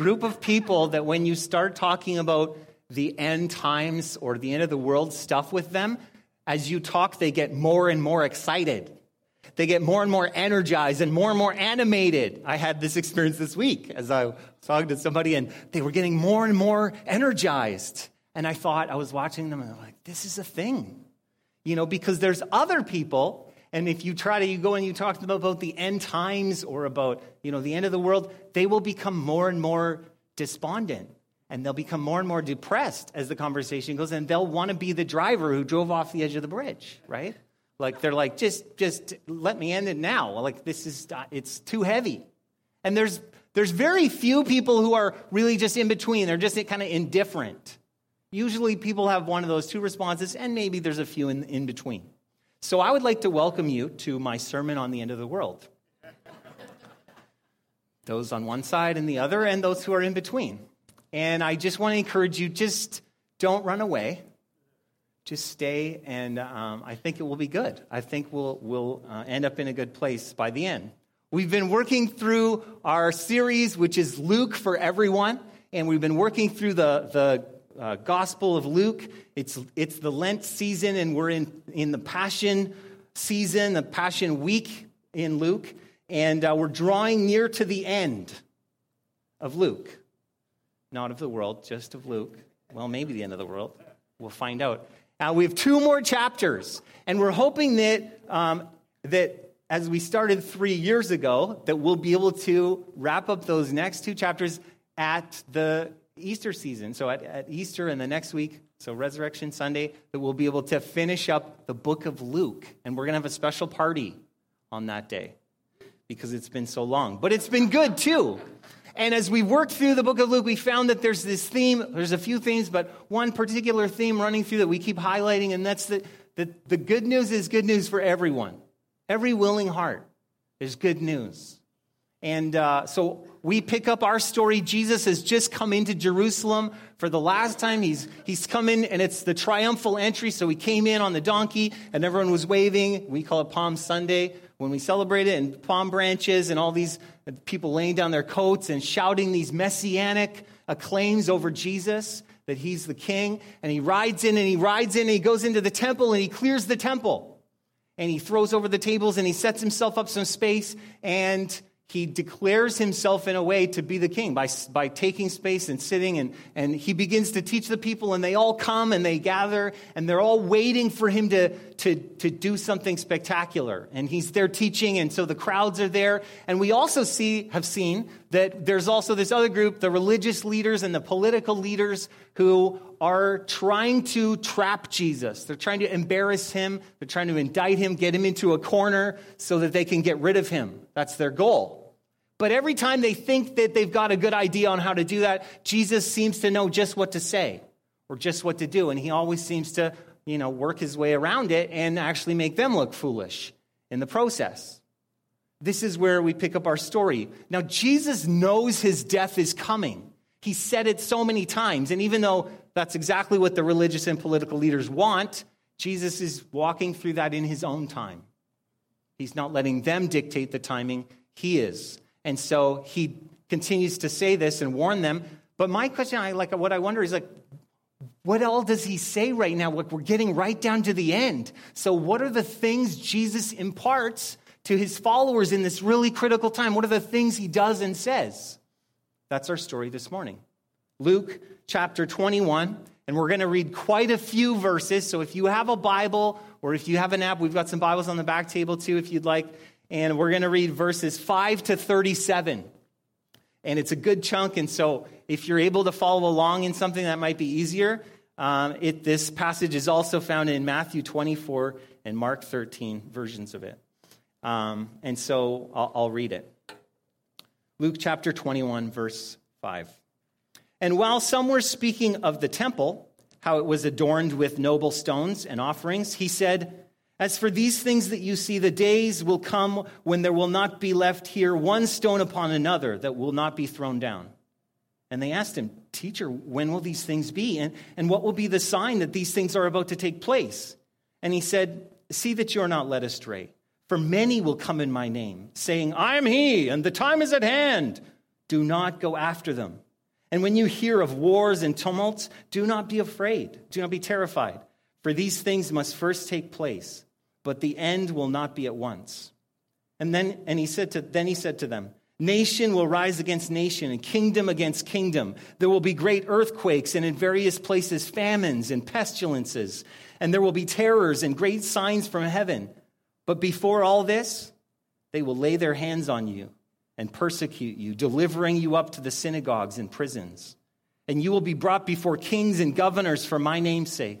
group of people that when you start talking about the end times or the end of the world stuff with them, as you talk, they get more and more excited. They get more and more energized and more and more animated. I had this experience this week as I was talking to somebody, and they were getting more and more energized. And I thought, I was watching them, and I'm like, this is a thing. You know, because there's other people, and if you try to, you go and you talk to them about the end times or about, you know, the end of the world, they will become more and more despondent. And they'll become more and more depressed as the conversation goes. And they'll want to be the driver who drove off the edge of the bridge right? Like they're like just just let me end it now. Like this is uh, it's too heavy. And there's there's very few people who are really just in between. They're just kind of indifferent. Usually people have one of those two responses and maybe there's a few in, in between so i would like to welcome you to my sermon on the end of the world those on one side and the other and those who are in between and I just want to encourage you just don't run away. Just stay, and um, I think it will be good. I think we'll, we'll uh, end up in a good place by the end. We've been working through our series, which is Luke for Everyone, and we've been working through the, the uh, Gospel of Luke. It's, it's the Lent season, and we're in, in the Passion season, the Passion week in Luke, and uh, we're drawing near to the end of Luke not of the world, just of Luke. Well, maybe the end of the world. We'll find out. Now, we have two more chapters, and we're hoping that, um, that as we started three years ago, that we'll be able to wrap up those next two chapters at the Easter season. So at, at Easter and the next week, so Resurrection Sunday, that we'll be able to finish up the book of Luke. And we're going to have a special party on that day because it's been so long. But it's been good too. And as we worked through the book of Luke, we found that there's this theme. There's a few themes, but one particular theme running through that we keep highlighting, and that's that the, the good news is good news for everyone. Every willing heart is good news. And uh, so we pick up our story. Jesus has just come into Jerusalem for the last time. He's, he's come in, and it's the triumphal entry. So he came in on the donkey, and everyone was waving. We call it Palm Sunday when we celebrate it, and palm branches and all these people laying down their coats and shouting these messianic acclaims over Jesus that he's the king. And he rides in and he rides in and he goes into the temple and he clears the temple. And he throws over the tables and he sets himself up some space and he declares himself in a way to be the king by, by taking space and sitting and, and he begins to teach the people and they all come and they gather and they're all waiting for him to, to, to do something spectacular. And he's there teaching and so the crowds are there. And we also see have seen that there's also this other group the religious leaders and the political leaders who are trying to trap jesus. They're trying to embarrass him. They're trying to indict him get him into a corner so that they can get rid of him. That's their goal but every time they think that they've got a good idea on how to do that, Jesus seems to know just what to say or just what to do. And he always seems to, you know, work his way around it and actually make them look foolish in the process. This is where we pick up our story. Now, Jesus knows his death is coming. He said it so many times. And even though that's exactly what the religious and political leaders want, Jesus is walking through that in his own time. He's not letting them dictate the timing, he is. And so he continues to say this and warn them. But my question, I like what I wonder is like, what all does he say right now? Like we're getting right down to the end. So what are the things Jesus imparts to his followers in this really critical time? What are the things he does and says? That's our story this morning. Luke chapter 21, and we're going to read quite a few verses. So if you have a Bible or if you have an app, we've got some Bibles on the back table too if you'd like and we're going to read verses 5 to 37. And it's a good chunk, and so if you're able to follow along in something that might be easier, um, it, this passage is also found in Matthew 24 and Mark 13 versions of it. Um, and so I'll, I'll read it. Luke chapter 21, verse 5. And while some were speaking of the temple, how it was adorned with noble stones and offerings, he said, as for these things that you see, the days will come when there will not be left here one stone upon another that will not be thrown down. And they asked him, Teacher, when will these things be? And, and what will be the sign that these things are about to take place? And he said, See that you are not led astray. For many will come in my name, saying, I am he, and the time is at hand. Do not go after them. And when you hear of wars and tumults, do not be afraid, do not be terrified, for these things must first take place, but the end will not be at once. And then and he said to then he said to them, Nation will rise against nation and kingdom against kingdom. There will be great earthquakes and in various places famines and pestilences, and there will be terrors and great signs from heaven. But before all this, they will lay their hands on you and persecute you, delivering you up to the synagogues and prisons. And you will be brought before kings and governors for my name's sake.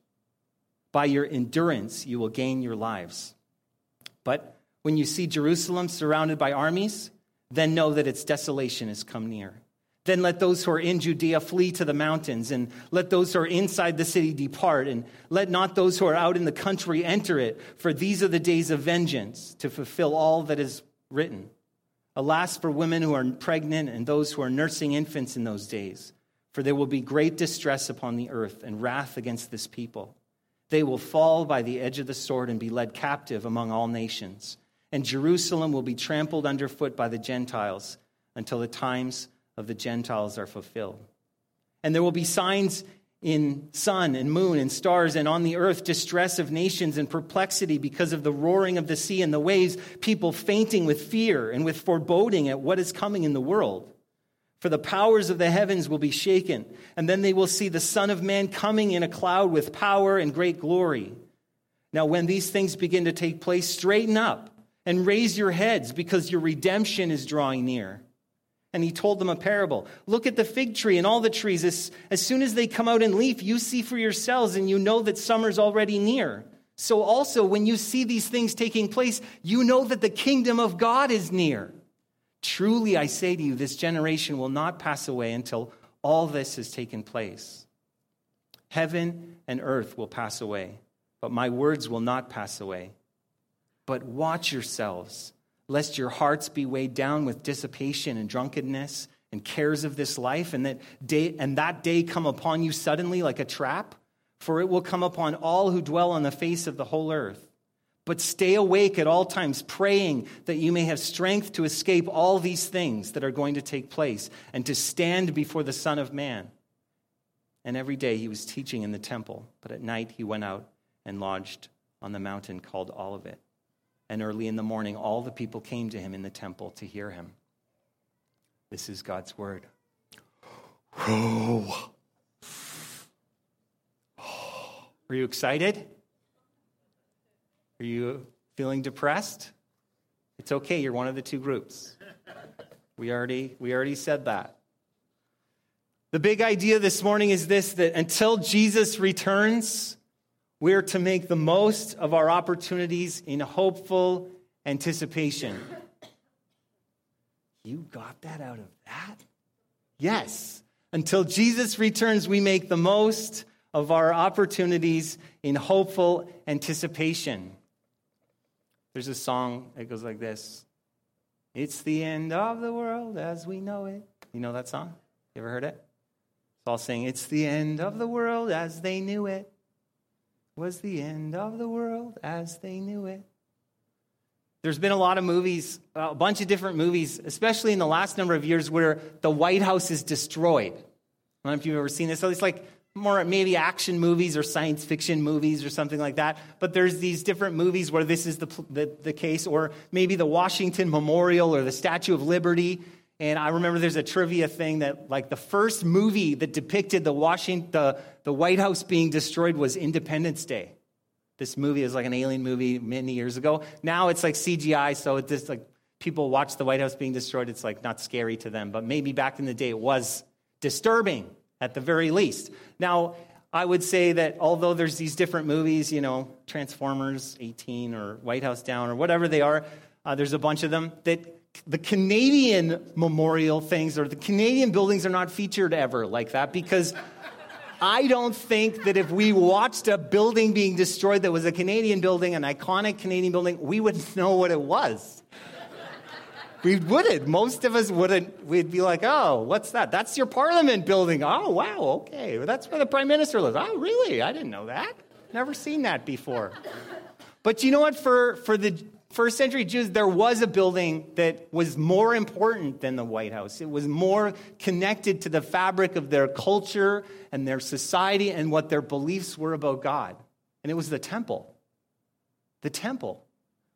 By your endurance, you will gain your lives. But when you see Jerusalem surrounded by armies, then know that its desolation has come near. Then let those who are in Judea flee to the mountains, and let those who are inside the city depart, and let not those who are out in the country enter it, for these are the days of vengeance to fulfill all that is written. Alas for women who are pregnant and those who are nursing infants in those days, for there will be great distress upon the earth and wrath against this people. They will fall by the edge of the sword and be led captive among all nations. And Jerusalem will be trampled underfoot by the Gentiles until the times of the Gentiles are fulfilled. And there will be signs in sun and moon and stars, and on the earth distress of nations and perplexity because of the roaring of the sea and the waves, people fainting with fear and with foreboding at what is coming in the world. For the powers of the heavens will be shaken, and then they will see the Son of Man coming in a cloud with power and great glory. Now, when these things begin to take place, straighten up and raise your heads because your redemption is drawing near. And he told them a parable. Look at the fig tree and all the trees. As, as soon as they come out in leaf, you see for yourselves and you know that summer's already near. So also, when you see these things taking place, you know that the kingdom of God is near. Truly, I say to you, this generation will not pass away until all this has taken place. Heaven and earth will pass away, but my words will not pass away. But watch yourselves lest your hearts be weighed down with dissipation and drunkenness and cares of this life, and that day, and that day come upon you suddenly like a trap. For it will come upon all who dwell on the face of the whole earth. But stay awake at all times, praying that you may have strength to escape all these things that are going to take place and to stand before the Son of Man. And every day he was teaching in the temple, but at night he went out and lodged on the mountain called Olivet and early in the morning, all the people came to him in the temple to hear him. This is God's word. Oh. Are you excited? Are you feeling depressed? It's okay, you're one of the two groups. We already, we already said that. The big idea this morning is this that until Jesus returns, we're to make the most of our opportunities in hopeful anticipation. You got that out of that? Yes. Until Jesus returns, we make the most of our opportunities in hopeful anticipation. There's a song that goes like this It's the end of the world as we know it. You know that song? You ever heard it? It's all saying, It's the end of the world as they knew it was the end of the world as they knew it. There's been a lot of movies, a bunch of different movies, especially in the last number of years, where the White House is destroyed. I don't know if you've ever seen this. So it's like more maybe action movies or science fiction movies or something like that. But there's these different movies where this is the, the, the case, or maybe the Washington Memorial or the Statue of Liberty. And I remember there's a trivia thing that, like, the first movie that depicted the, Washington, the, the White House being destroyed was Independence Day. This movie is like an alien movie many years ago. Now it's like CGI, so it's just like people watch the White House being destroyed. It's like not scary to them, but maybe back in the day it was disturbing at the very least. Now, I would say that although there's these different movies, you know, Transformers 18 or White House Down or whatever they are, uh, there's a bunch of them that the Canadian memorial things or the Canadian buildings are not featured ever like that because I don't think that if we watched a building being destroyed that was a Canadian building, an iconic Canadian building, we would know what it was. We wouldn't. Most of us wouldn't. We'd be like, oh, what's that? That's your parliament building. Oh, wow, okay. Well, that's where the prime minister lives. Oh, really? I didn't know that. Never seen that before. But you know what? For, for the first century Jews, there was a building that was more important than the White House. It was more connected to the fabric of their culture and their society and what their beliefs were about God. And it was the temple. The temple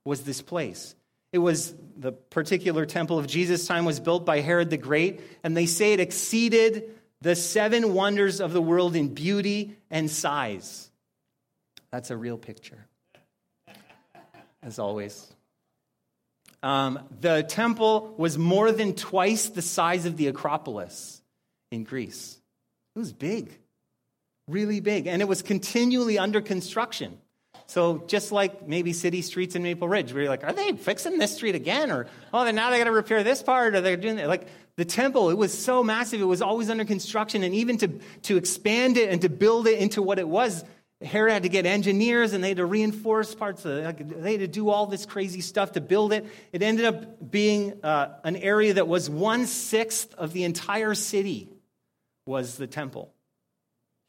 was this place. It was the particular temple of Jesus' time was built by Herod the Great, and they say it exceeded the seven wonders of the world in beauty and size. That's a real picture as always. Um, the temple was more than twice the size of the Acropolis in Greece. It was big, really big, and it was continually under construction. So just like maybe city streets in Maple Ridge, where you're like, are they fixing this street again? Or, oh, now they got to repair this part, or they're doing that. Like the temple, it was so massive, it was always under construction. And even to, to expand it and to build it into what it was, Herod had to get engineers and they had to reinforce parts of it. They had to do all this crazy stuff to build it. It ended up being uh, an area that was one sixth of the entire city was the temple.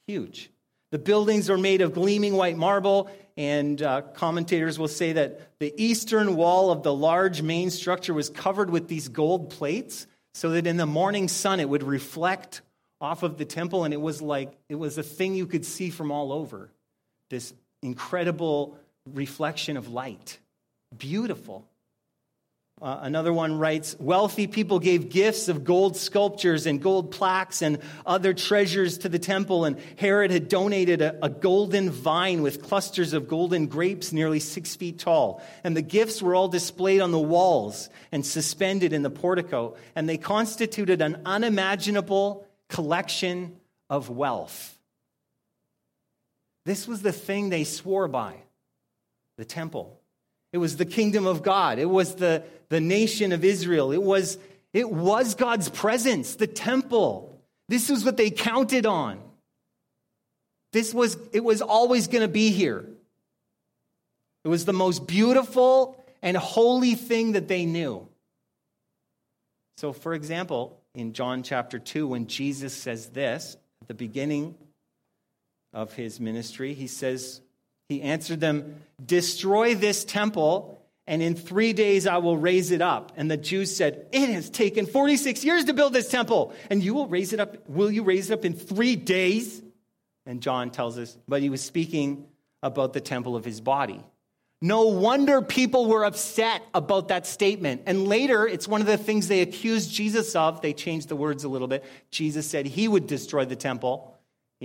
Huge. The buildings are made of gleaming white marble, and uh, commentators will say that the eastern wall of the large main structure was covered with these gold plates so that in the morning sun it would reflect off of the temple, and it was like it was a thing you could see from all over this incredible reflection of light. Beautiful. Uh, another one writes Wealthy people gave gifts of gold sculptures and gold plaques and other treasures to the temple, and Herod had donated a, a, golden vine with clusters of golden grapes nearly six feet tall. And the gifts were all displayed on the walls and suspended in the portico, and they constituted an unimaginable collection of wealth. This was the thing they swore by the temple. It was the kingdom of God. It was the, the nation of Israel. It was, it was God's presence, the temple. This is what they counted on. This was, it was always going to be here. It was the most beautiful and holy thing that they knew. So, for example, in John chapter 2, when Jesus says this at the beginning of his ministry. He says, He answered them, Destroy this temple, and in three days I will raise it up. And the Jews said, It has taken 46 years to build this temple, and you will raise it up. Will you raise it up in three days? And John tells us, but he was speaking about the temple of his body. No wonder people were upset about that statement. And later, it's one of the things they accused Jesus of. They changed the words a little bit. Jesus said he would destroy the temple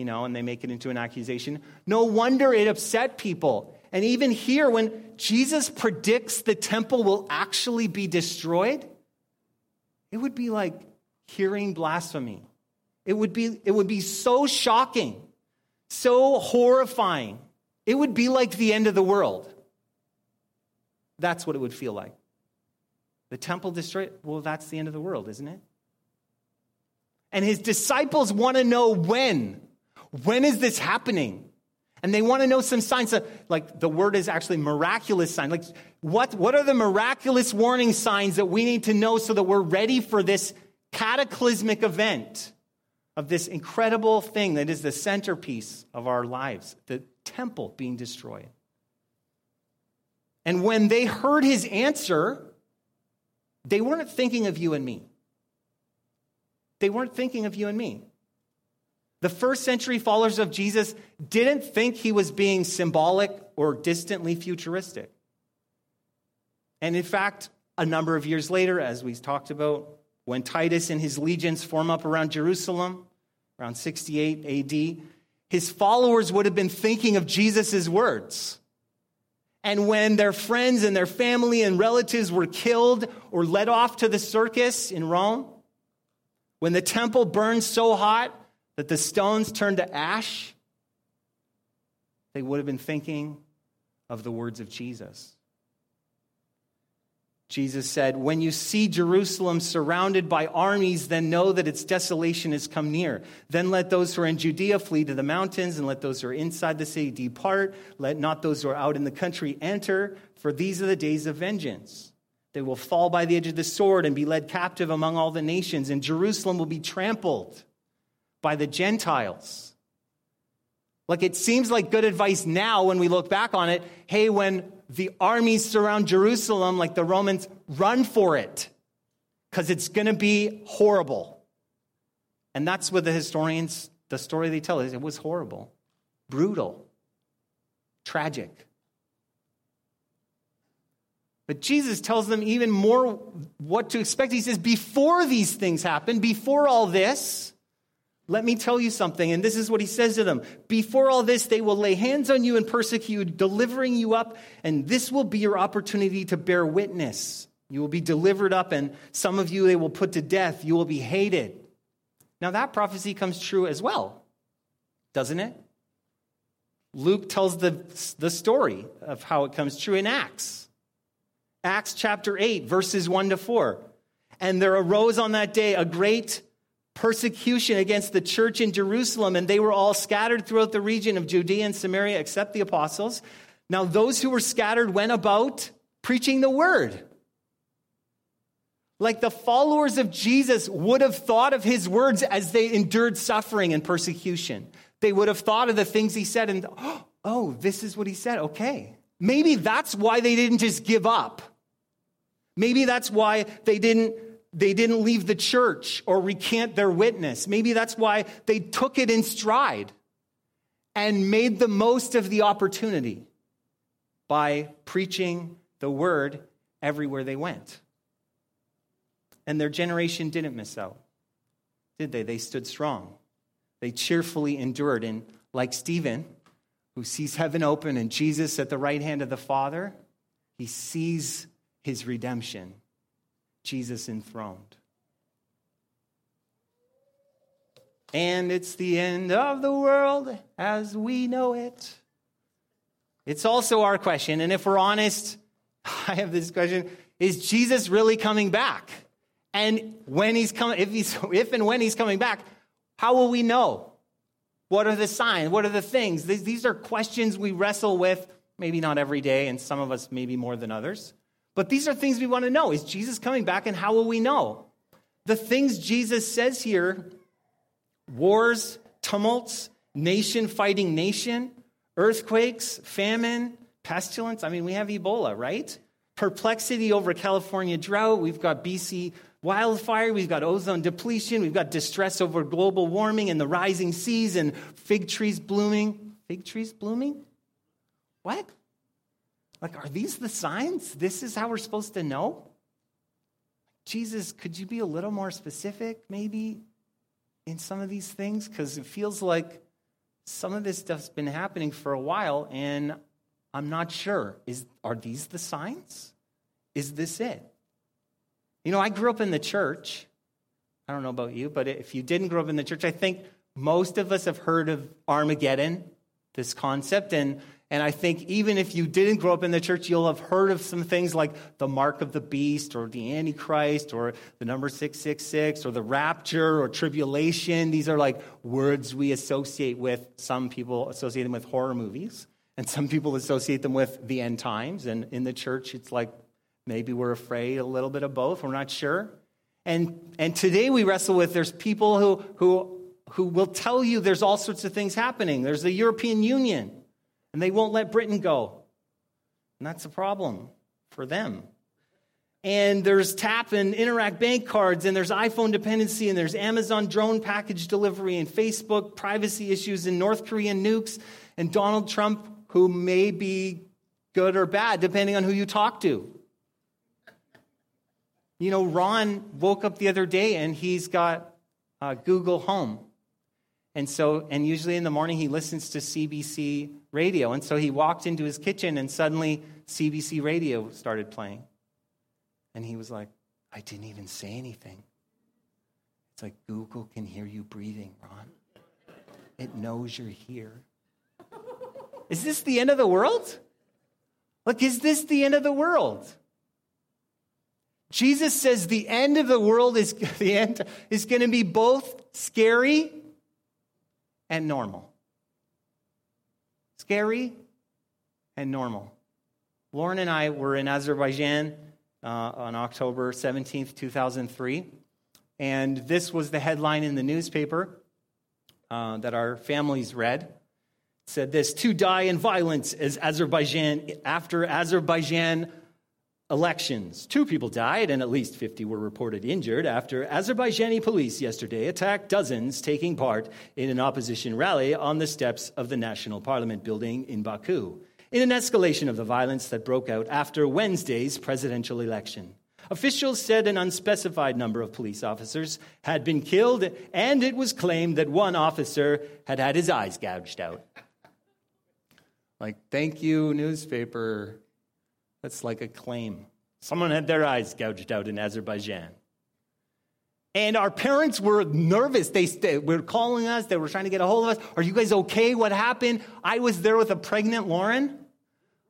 you know, and they make it into an accusation. No wonder it upset people. And even here, when Jesus predicts the temple will actually be destroyed, it would be like hearing blasphemy. It would be, it would be so shocking, so horrifying. It would be like the end of the world. That's what it would feel like. The temple destroyed, well, that's the end of the world, isn't it? And his disciples want to know when. When is this happening? And they want to know some signs of, like, the word is actually miraculous sign. Like, what, what are the miraculous warning signs that we need to know so that we're ready for this cataclysmic event of this incredible thing that is the centerpiece of our lives, the temple being destroyed? And when they heard his answer, they weren't thinking of you and me. They weren't thinking of you and me. The first century followers of Jesus didn't think he was being symbolic or distantly futuristic. And in fact, a number of years later, as we talked about, when Titus and his legions form up around Jerusalem, around 68 AD, his followers would have been thinking of Jesus' words. And when their friends and their family and relatives were killed or led off to the circus in Rome, when the temple burned so hot that the stones turned to ash, they would have been thinking of the words of Jesus. Jesus said, When you see Jerusalem surrounded by armies, then know that its desolation has come near. Then let those who are in Judea flee to the mountains, and let those who are inside the city depart. Let not those who are out in the country enter, for these are the days of vengeance. They will fall by the edge of the sword and be led captive among all the nations, and Jerusalem will be trampled by the Gentiles. Like it seems like good advice now when we look back on it. Hey, when the armies surround Jerusalem like the Romans, run for it because it's going to be horrible. And that's what the historians, the story they tell is it was horrible, brutal, tragic. But Jesus tells them even more what to expect. He says, before these things happen, before all this, let me tell you something, and this is what he says to them. Before all this, they will lay hands on you and persecute delivering you up, and this will be your opportunity to bear witness. You will be delivered up, and some of you they will put to death. You will be hated. Now, that prophecy comes true as well, doesn't it? Luke tells the, the story of how it comes true in Acts. Acts chapter 8, verses 1 to 4. And there arose on that day a great persecution against the church in Jerusalem, and they were all scattered throughout the region of Judea and Samaria except the apostles. Now, those who were scattered went about preaching the word. Like the followers of Jesus would have thought of his words as they endured suffering and persecution. They would have thought of the things he said and, oh, this is what he said. Okay. Maybe that's why they didn't just give up. Maybe that's why they didn't they didn't leave the church or recant their witness. Maybe that's why they took it in stride and made the most of the opportunity by preaching the word everywhere they went. And their generation didn't miss out, did they? They stood strong. They cheerfully endured. And like Stephen, who sees heaven open and Jesus at the right hand of the Father, he sees his redemption Jesus enthroned. And it's the end of the world as we know it. It's also our question. And if we're honest, I have this question Is Jesus really coming back? And when he's coming, if, he's, if and when he's coming back, how will we know? What are the signs? What are the things? These, these are questions we wrestle with, maybe not every day, and some of us maybe more than others. But these are things we want to know. Is Jesus coming back and how will we know? The things Jesus says here wars, tumults, nation fighting nation, earthquakes, famine, pestilence. I mean, we have Ebola, right? Perplexity over California drought. We've got BC wildfire. We've got ozone depletion. We've got distress over global warming and the rising seas and fig trees blooming. Fig trees blooming? What? Like, are these the signs? This is how we're supposed to know? Jesus, could you be a little more specific, maybe, in some of these things? Because it feels like some of this stuff's been happening for a while, and I'm not sure. Is, are these the signs? Is this it? You know, I grew up in the church. I don't know about you, but if you didn't grow up in the church, I think most of us have heard of Armageddon, this concept. And and I think even if you didn't grow up in the church, you'll have heard of some things like the mark of the beast or the Antichrist or the number 666 or the rapture or tribulation. These are like words we associate with, some people associate them with horror movies, and some people associate them with the end times. And in the church, it's like maybe we're afraid a little bit of both. We're not sure. And, and today we wrestle with there's people who, who, who will tell you there's all sorts of things happening. There's the European Union and they won't let Britain go. And that's a problem for them. And there's tap and interact bank cards, and there's iPhone dependency, and there's Amazon drone package delivery, and Facebook privacy issues, and North Korean nukes, and Donald Trump, who may be good or bad, depending on who you talk to. You know, Ron woke up the other day and he's got uh, Google Home. And so, and usually in the morning he listens to CBC radio. And so he walked into his kitchen and suddenly CBC radio started playing. And he was like, I didn't even say anything. It's like Google can hear you breathing, Ron. It knows you're here. Is this the end of the world? Like, is this the end of the world? Jesus says the end of the world is the end is going to be both scary and normal. Scary and normal. Lauren and I were in Azerbaijan uh, on October 17th, 2003. And this was the headline in the newspaper uh, that our families read. It said this Two die in violence as Azerbaijan after Azerbaijan elections. Two people died and at least 50 were reported injured after Azerbaijani police yesterday attacked dozens taking part in an opposition rally on the steps of the National Parliament building in Baku, in an escalation of the violence that broke out after Wednesday's presidential election. Officials said an unspecified number of police officers had been killed, and it was claimed that one officer had had his eyes gouged out. Like, thank you, newspaper. That's like a claim. Someone had their eyes gouged out in Azerbaijan. And our parents were nervous. They, they, were calling us. They were trying to get a hold of us. Are you guys okay? What happened? I was there with a pregnant Lauren,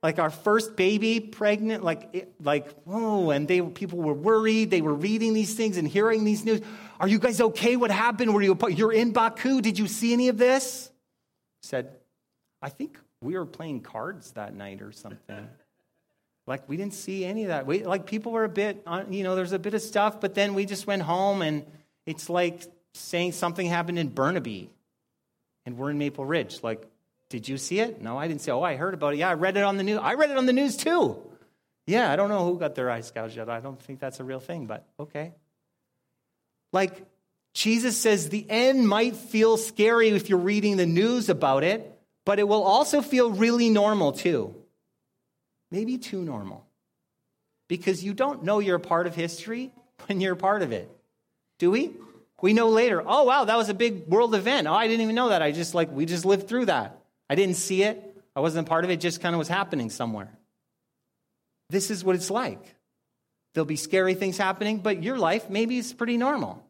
like our first baby, pregnant, like, like, oh, and they, people were worried. They were reading these things and hearing these news. Are you guys okay? What happened? Were you, you're in Baku. Did you see any of this? said, I think we were playing cards that night or something. Like we didn't see any of that. We, like people were a bit, uh, you know, there's a bit of stuff, but then we just went home and it's like saying something happened in Burnaby and we're in Maple Ridge. Like, did you see it? No, I didn't see. It. Oh, I heard about it. Yeah, I read it on the news. I read it on the news too. Yeah, I don't know who got their eyes gouged out. I don't think that's a real thing, but okay. Like Jesus says, the end might feel scary if you're reading the news about it, but it will also feel really normal too maybe too normal. Because you don't know you're a part of history when you're a part of it. Do we? We know later, oh wow, that was a big world event. Oh, I didn't even know that. I just like we just lived through that. I didn't see it. I wasn't a part of it, just kind of was happening somewhere. This is what it's like. There'll be scary things happening, but your life maybe is pretty normal.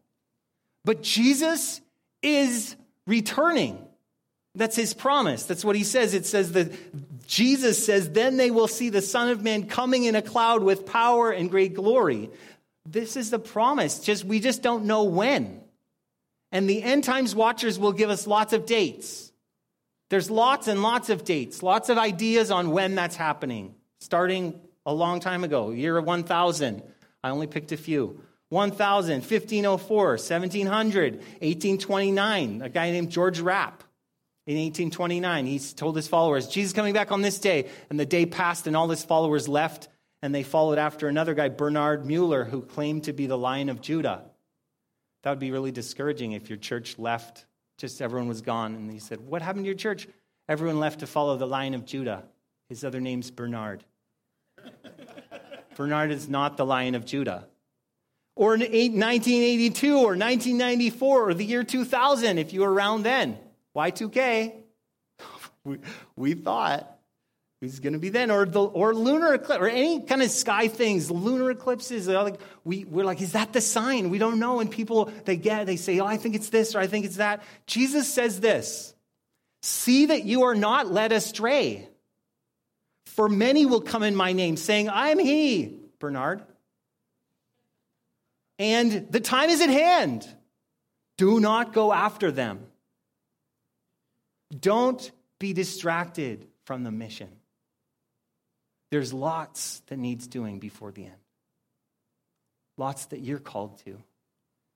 But Jesus is returning. That's his promise. That's what he says. It says that Jesus says, Then they will see the Son of Man coming in a cloud with power and great glory. This is the promise. Just we just don't know when. And the end times watchers will give us lots of dates. There's lots and lots of dates, lots of ideas on when that's happening, starting a long time ago, year of 1000. I only picked a few. 1000, 1504, 1700, 1829, a guy named George Rapp in 1829, he told his followers, Jesus coming back on this day. And the day passed, and all his followers left, and they followed after another guy, Bernard Mueller, who claimed to be the Lion of Judah. That would be really discouraging if your church left, just everyone was gone. And he said, What happened to your church? Everyone left to follow the Lion of Judah. His other name's Bernard. Bernard is not the Lion of Judah. Or in 1982 or 1994 or the year 2000, if you were around then. Y2K, we, we thought was going to be then, or the or lunar eclipse, or any kind of sky things, lunar eclipses. Like we we're like, is that the sign? We don't know. And people they get they say, oh, I think it's this or I think it's that. Jesus says this: See that you are not led astray. For many will come in my name, saying, I am He, Bernard. And the time is at hand. Do not go after them. Don't be distracted from the mission. There's lots that needs doing before the end. Lots that you're called to.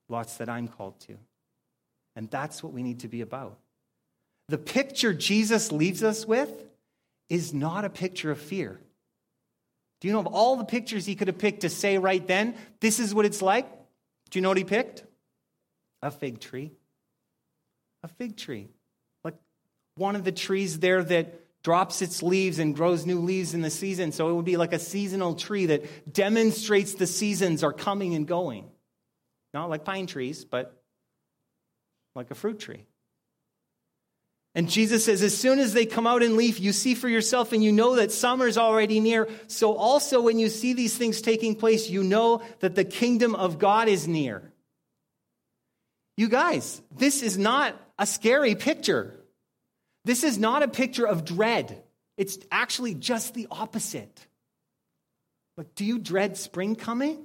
Lots that I'm called to. And that's what we need to be about. The picture Jesus leaves us with is not a picture of fear. Do you know of all the pictures he could have picked to say right then, this is what it's like? Do you know what he picked? A fig tree. A fig tree one of the trees there that drops its leaves and grows new leaves in the season. So it would be like a seasonal tree that demonstrates the seasons are coming and going. Not like pine trees, but like a fruit tree. And Jesus says, as soon as they come out in leaf, you see for yourself and you know that summer is already near. So also when you see these things taking place, you know that the kingdom of God is near. You guys, this is not a scary picture. This is not a picture of dread. It's actually just the opposite. Like, do you dread spring coming?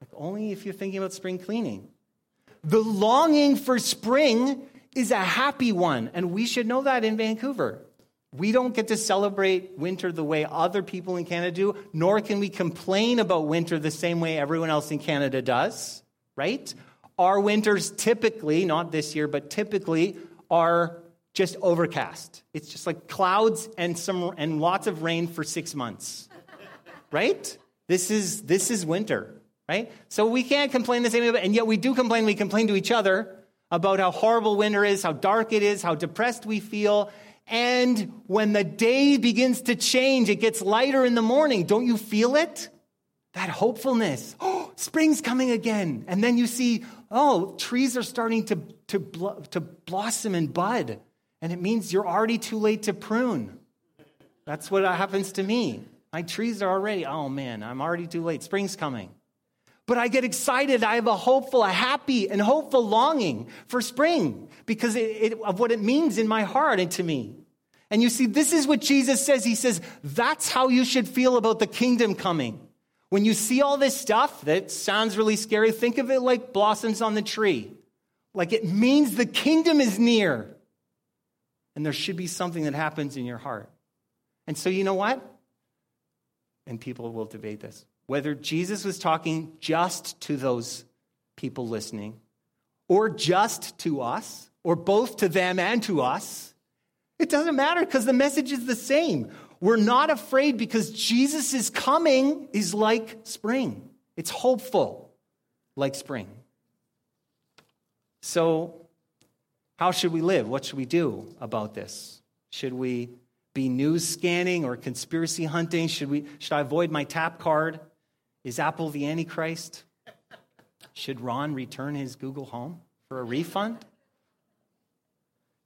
Like only if you're thinking about spring cleaning. The longing for spring is a happy one, and we should know that in Vancouver. We don't get to celebrate winter the way other people in Canada do, nor can we complain about winter the same way everyone else in Canada does, right? Our winters typically, not this year, but typically are just overcast. It's just like clouds and some and lots of rain for 6 months. right? This is this is winter, right? So we can't complain the same way, and yet we do complain, we complain to each other about how horrible winter is, how dark it is, how depressed we feel, and when the day begins to change, it gets lighter in the morning. Don't you feel it? That hopefulness. Oh, spring's coming again. And then you see, oh, trees are starting to, to, to blossom and bud. And it means you're already too late to prune. That's what happens to me. My trees are already, oh man, I'm already too late. Spring's coming. But I get excited. I have a hopeful, a happy, and hopeful longing for spring because it, it, of what it means in my heart and to me. And you see, this is what Jesus says. He says, that's how you should feel about the kingdom coming. When you see all this stuff that sounds really scary, think of it like blossoms on the tree. Like it means the kingdom is near. And there should be something that happens in your heart. And so, you know what? And people will debate this whether Jesus was talking just to those people listening, or just to us, or both to them and to us, it doesn't matter because the message is the same. We're not afraid because Jesus is coming is like spring. It's hopeful like spring. So, how should we live? What should we do about this? Should we be news scanning or conspiracy hunting? Should, we, should I avoid my tap card? Is Apple the Antichrist? Should Ron return his Google Home for a refund?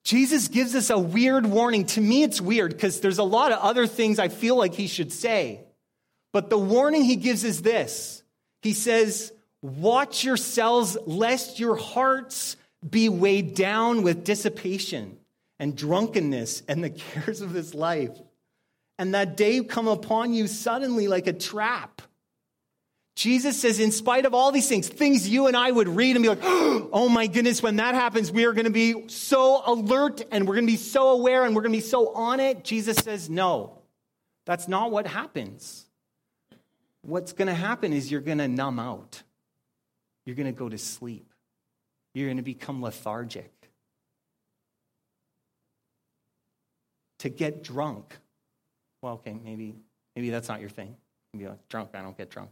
Jesus gives us a weird warning. To me, it's weird because there's a lot of other things I feel like he should say. But the warning he gives is this He says, Watch yourselves lest your hearts be weighed down with dissipation and drunkenness and the cares of this life, and that day come upon you suddenly like a trap Jesus says, in spite of all these things, things you and I would read and be like, oh my goodness, when that happens, we are going to be so alert and we're going to be so aware and we're going to be so on it. Jesus says, no, that's not what happens. What's going to happen is you're going to numb out, you're going to go to sleep, you're going to become lethargic. To get drunk. Well, okay, maybe, maybe that's not your thing. Maybe you're like, drunk, I don't get drunk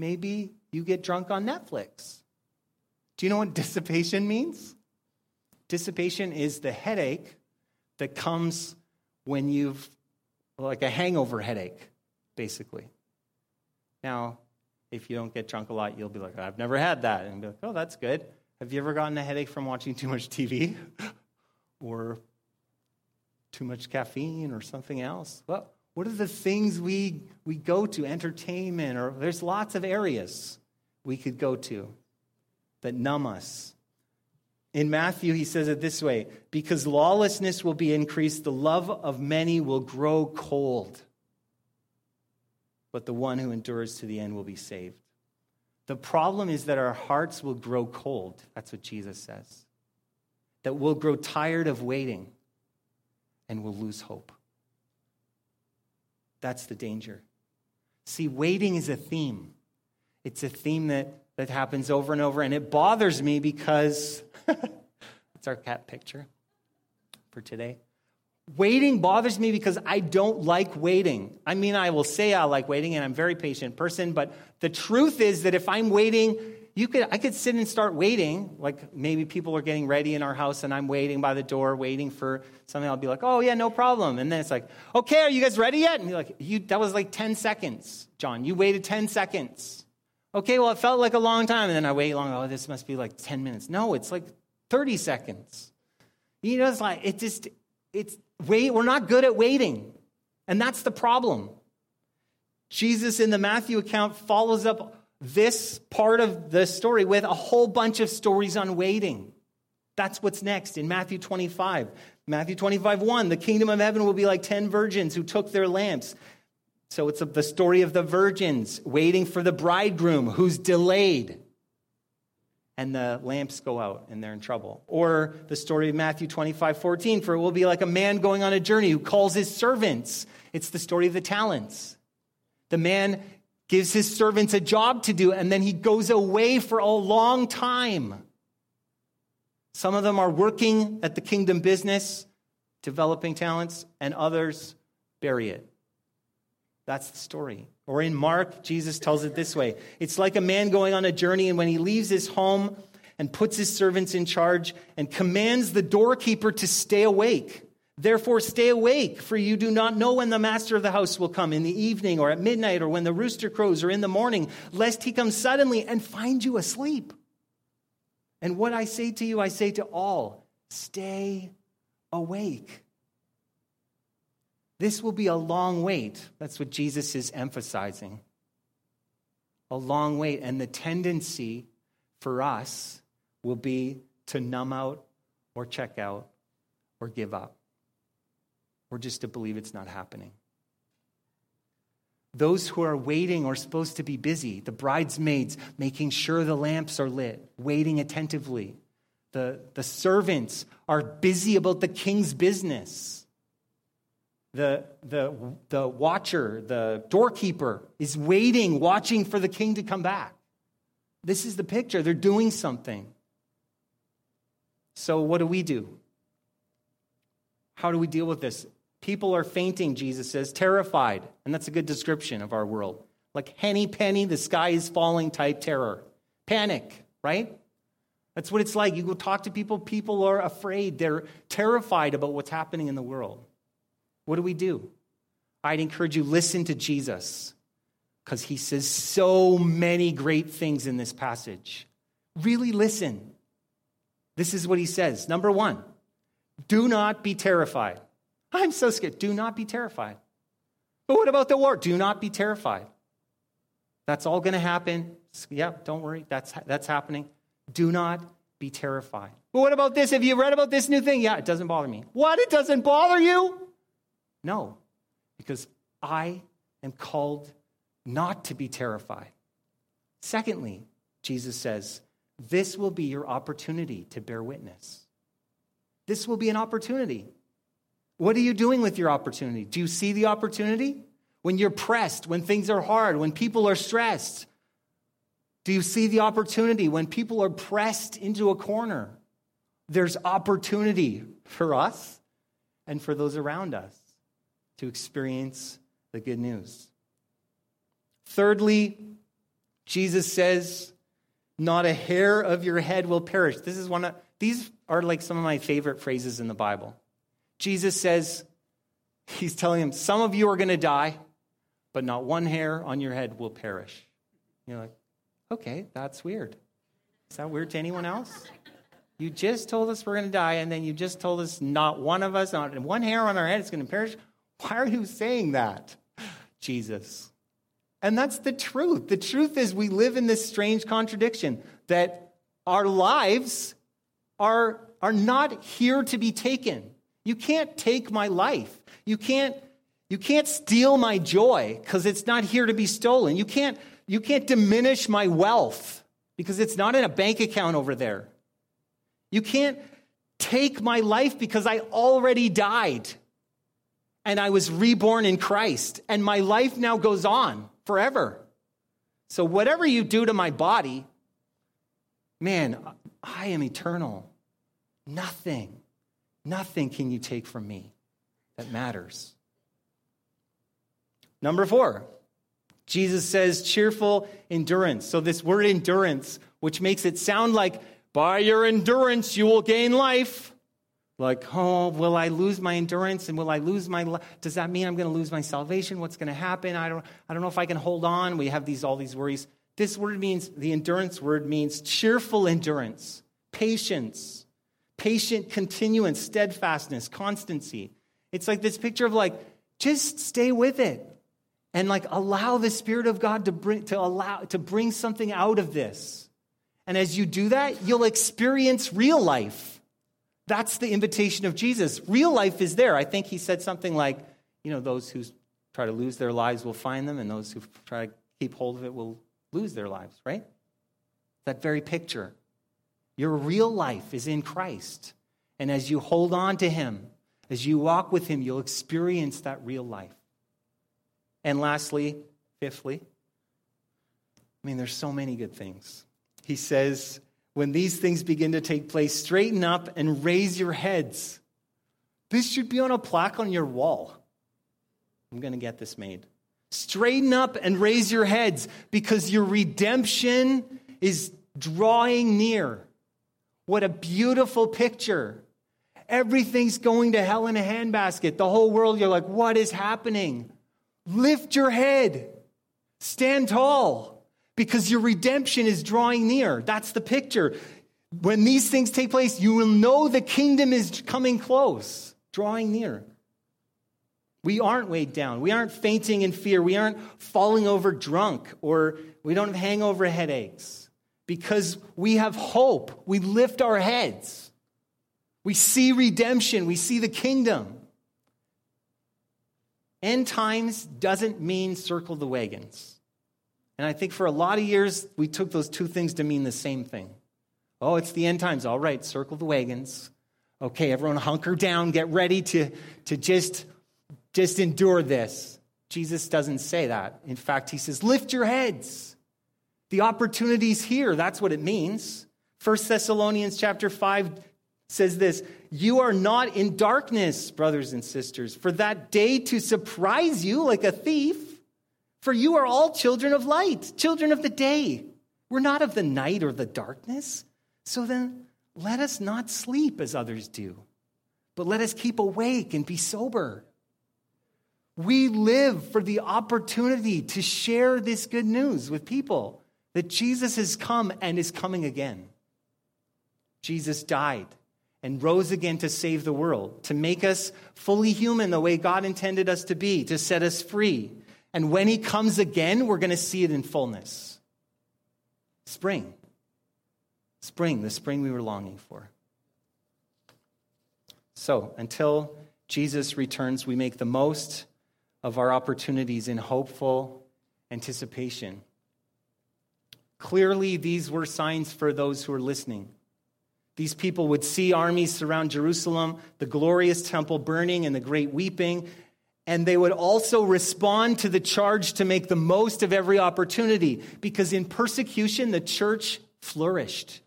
maybe you get drunk on Netflix. Do you know what dissipation means? Dissipation is the headache that comes when you've, like a hangover headache, basically. Now, if you don't get drunk a lot, you'll be like, I've never had that. And be like, oh, that's good. Have you ever gotten a headache from watching too much TV or too much caffeine or something else? Well, what are the things we, we go to? Entertainment, or there's lots of areas we could go to that numb us. In Matthew, he says it this way because lawlessness will be increased, the love of many will grow cold, but the one who endures to the end will be saved. The problem is that our hearts will grow cold. That's what Jesus says. That we'll grow tired of waiting and we'll lose hope. That's the danger. See, waiting is a theme. It's a theme that, that happens over and over, and it bothers me because it's our cat picture for today. Waiting bothers me because I don't like waiting. I mean, I will say I like waiting, and I'm a very patient person, but the truth is that if I'm waiting, you could I could sit and start waiting, like maybe people are getting ready in our house and I'm waiting by the door, waiting for something. I'll be like, oh yeah, no problem. And then it's like, okay, are you guys ready yet? And you're like, you that was like 10 seconds, John. You waited 10 seconds. Okay, well, it felt like a long time. And then I wait long. Oh, this must be like 10 minutes. No, it's like 30 seconds. You know, it's like it just it's wait, we're not good at waiting. And that's the problem. Jesus in the Matthew account follows up this part of the story with a whole bunch of stories on waiting. That's what's next in Matthew 25. Matthew 25, 1. The kingdom of heaven will be like 10 virgins who took their lamps So it's the story of the virgins waiting for the bridegroom who's delayed. And the lamps go out and they're in trouble. Or the story of Matthew 25, 14, for it will be like a man going on a journey who calls his servants. It's the story of the talents. The man gives his servants a job to do, and then he goes away for a long time. Some of them are working at the kingdom business, developing talents, and others bury it. That's the story. Or in Mark, Jesus tells it this way It's like a man going on a journey, and when he leaves his home and puts his servants in charge and commands the doorkeeper to stay awake. Therefore, stay awake, for you do not know when the master of the house will come in the evening or at midnight or when the rooster crows or in the morning, lest he come suddenly and find you asleep. And what I say to you, I say to all stay awake. This will be a long wait. That's what Jesus is emphasizing. A long wait. And the tendency for us will be to numb out or check out or give up or just to believe it's not happening. Those who are waiting are supposed to be busy. The bridesmaids making sure the lamps are lit, waiting attentively. The, the servants are busy about the king's business. The, the, the watcher, the doorkeeper, is waiting, watching for the king to come back. This is the picture. They're doing something. So, what do we do? How do we deal with this? People are fainting, Jesus says, terrified. And that's a good description of our world. Like henny penny, the sky is falling type terror. Panic, right? That's what it's like. You go talk to people, people are afraid. They're terrified about what's happening in the world. What do we do? I'd encourage you listen to Jesus because he says so many great things in this passage. Really listen. This is what he says. Number 1, do not be terrified. I'm so scared. Do not be terrified. But what about the war? Do not be terrified. That's all going to happen. Yeah, don't worry. That's, that's happening. Do not be terrified. But what about this? Have you read about this new thing? Yeah, it doesn't bother me. What? It doesn't bother you? No, because I am called not to be terrified. Secondly, Jesus says, this will be your opportunity to bear witness. This will be an opportunity. What are you doing with your opportunity? Do you see the opportunity? When you're pressed, when things are hard, when people are stressed, do you see the opportunity when people are pressed into a corner? There's opportunity for us and for those around us to experience the good news. Thirdly, Jesus says, Not a hair of your head will perish. This is one of these are like some of my favorite phrases in the Bible. Jesus says, He's telling him, Some of you are going to die, but not one hair on your head will perish. You're like, Okay, that's weird. Is that weird to anyone else? You just told us we're going to die, and then you just told us not one of us, not one hair on our head is going to perish. Why are you saying that, Jesus? And that's the truth. The truth is, we live in this strange contradiction that our lives are, are not here to be taken. You can't take my life. You can't, you can't steal my joy because it's not here to be stolen. You can't, you can't diminish my wealth because it's not in a bank account over there. You can't take my life because I already died and I was reborn in Christ and my life now goes on forever. So, whatever you do to my body, man, I am eternal. Nothing Nothing can you take from me that matters. Number four, Jesus says cheerful endurance. So, this word endurance, which makes it sound like by your endurance you will gain life. Like, oh, will I lose my endurance and will I lose my? Does that mean I'm going to lose my salvation? What's going to happen? I don't, I don't know if I can hold on. We have these, all these worries. This word means, the endurance word means cheerful endurance, patience, patient continuance, steadfastness, constancy. It's like this picture of like, just stay with it and like allow the Spirit of God to bring, to allow, to bring something out of this. And as you do that, you'll experience real life. That's the invitation of Jesus. Real life is there. I think he said something like, you know, those who try to lose their lives will find them, and those who try to keep hold of it will lose their lives, right? That very picture. Your real life is in Christ. And as you hold on to Him, as you walk with Him, you'll experience that real life. And lastly, fifthly, I mean, there's so many good things. He says, when these things begin to take place, straighten up and raise your heads. This should be on a plaque on your wall. I'm going to get this made. Straighten up and raise your heads because your redemption is drawing near. What a beautiful picture. Everything's going to hell in a handbasket. The whole world, you're like, what is happening? Lift your head. Stand tall because your redemption is drawing near. That's the picture. When these things take place, you will know the kingdom is coming close, drawing near. We aren't weighed down. We aren't fainting in fear. We aren't falling over drunk or we don't have hangover headaches because we have hope. We lift our heads. We see redemption. We see the kingdom. End times doesn't mean circle the wagons. And I think for a lot of years, we took those two things to mean the same thing. Oh, it's the end times. All right, circle the wagons. Okay, everyone hunker down, get ready to, to just just endure this. Jesus doesn't say that. In fact, he says, lift your heads. The opportunity's here. That's what it means. 1 Thessalonians chapter 5 says this You are not in darkness, brothers and sisters, for that day to surprise you like a thief. For you are all children of light, children of the day. We're not of the night or the darkness. So then, let us not sleep as others do, but let us keep awake and be sober. We live for the opportunity to share this good news with people that Jesus has come and is coming again. Jesus died and rose again to save the world, to make us fully human the way God intended us to be, to set us free. And when he comes again, we're going to see it in fullness. Spring. Spring, the spring we were longing for. So, until Jesus returns, we make the most of our opportunities in hopeful anticipation. Clearly, these were signs for those who were listening. These people would see armies surround Jerusalem, the glorious temple burning, and the great weeping, and they would also respond to the charge to make the most of every opportunity because in persecution, the church flourished,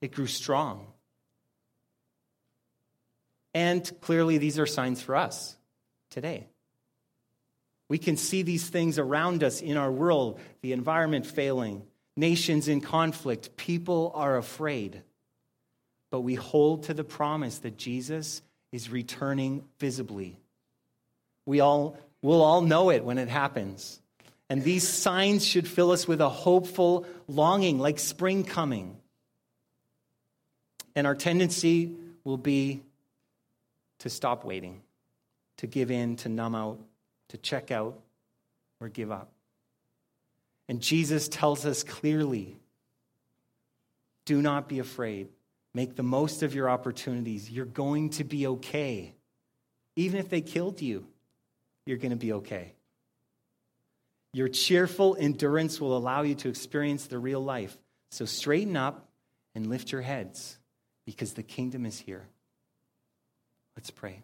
it grew strong. And clearly, these are signs for us today. We can see these things around us in our world the environment failing, nations in conflict, people are afraid. But we hold to the promise that Jesus is returning visibly. We all will all know it when it happens. And these signs should fill us with a hopeful longing, like spring coming. And our tendency will be to stop waiting, to give in, to numb out, to check out or give up. And Jesus tells us clearly do not be afraid. Make the most of your opportunities. You're going to be okay. Even if they killed you, you're going to be okay. Your cheerful endurance will allow you to experience the real life. So straighten up and lift your heads because the kingdom is here. Let's pray.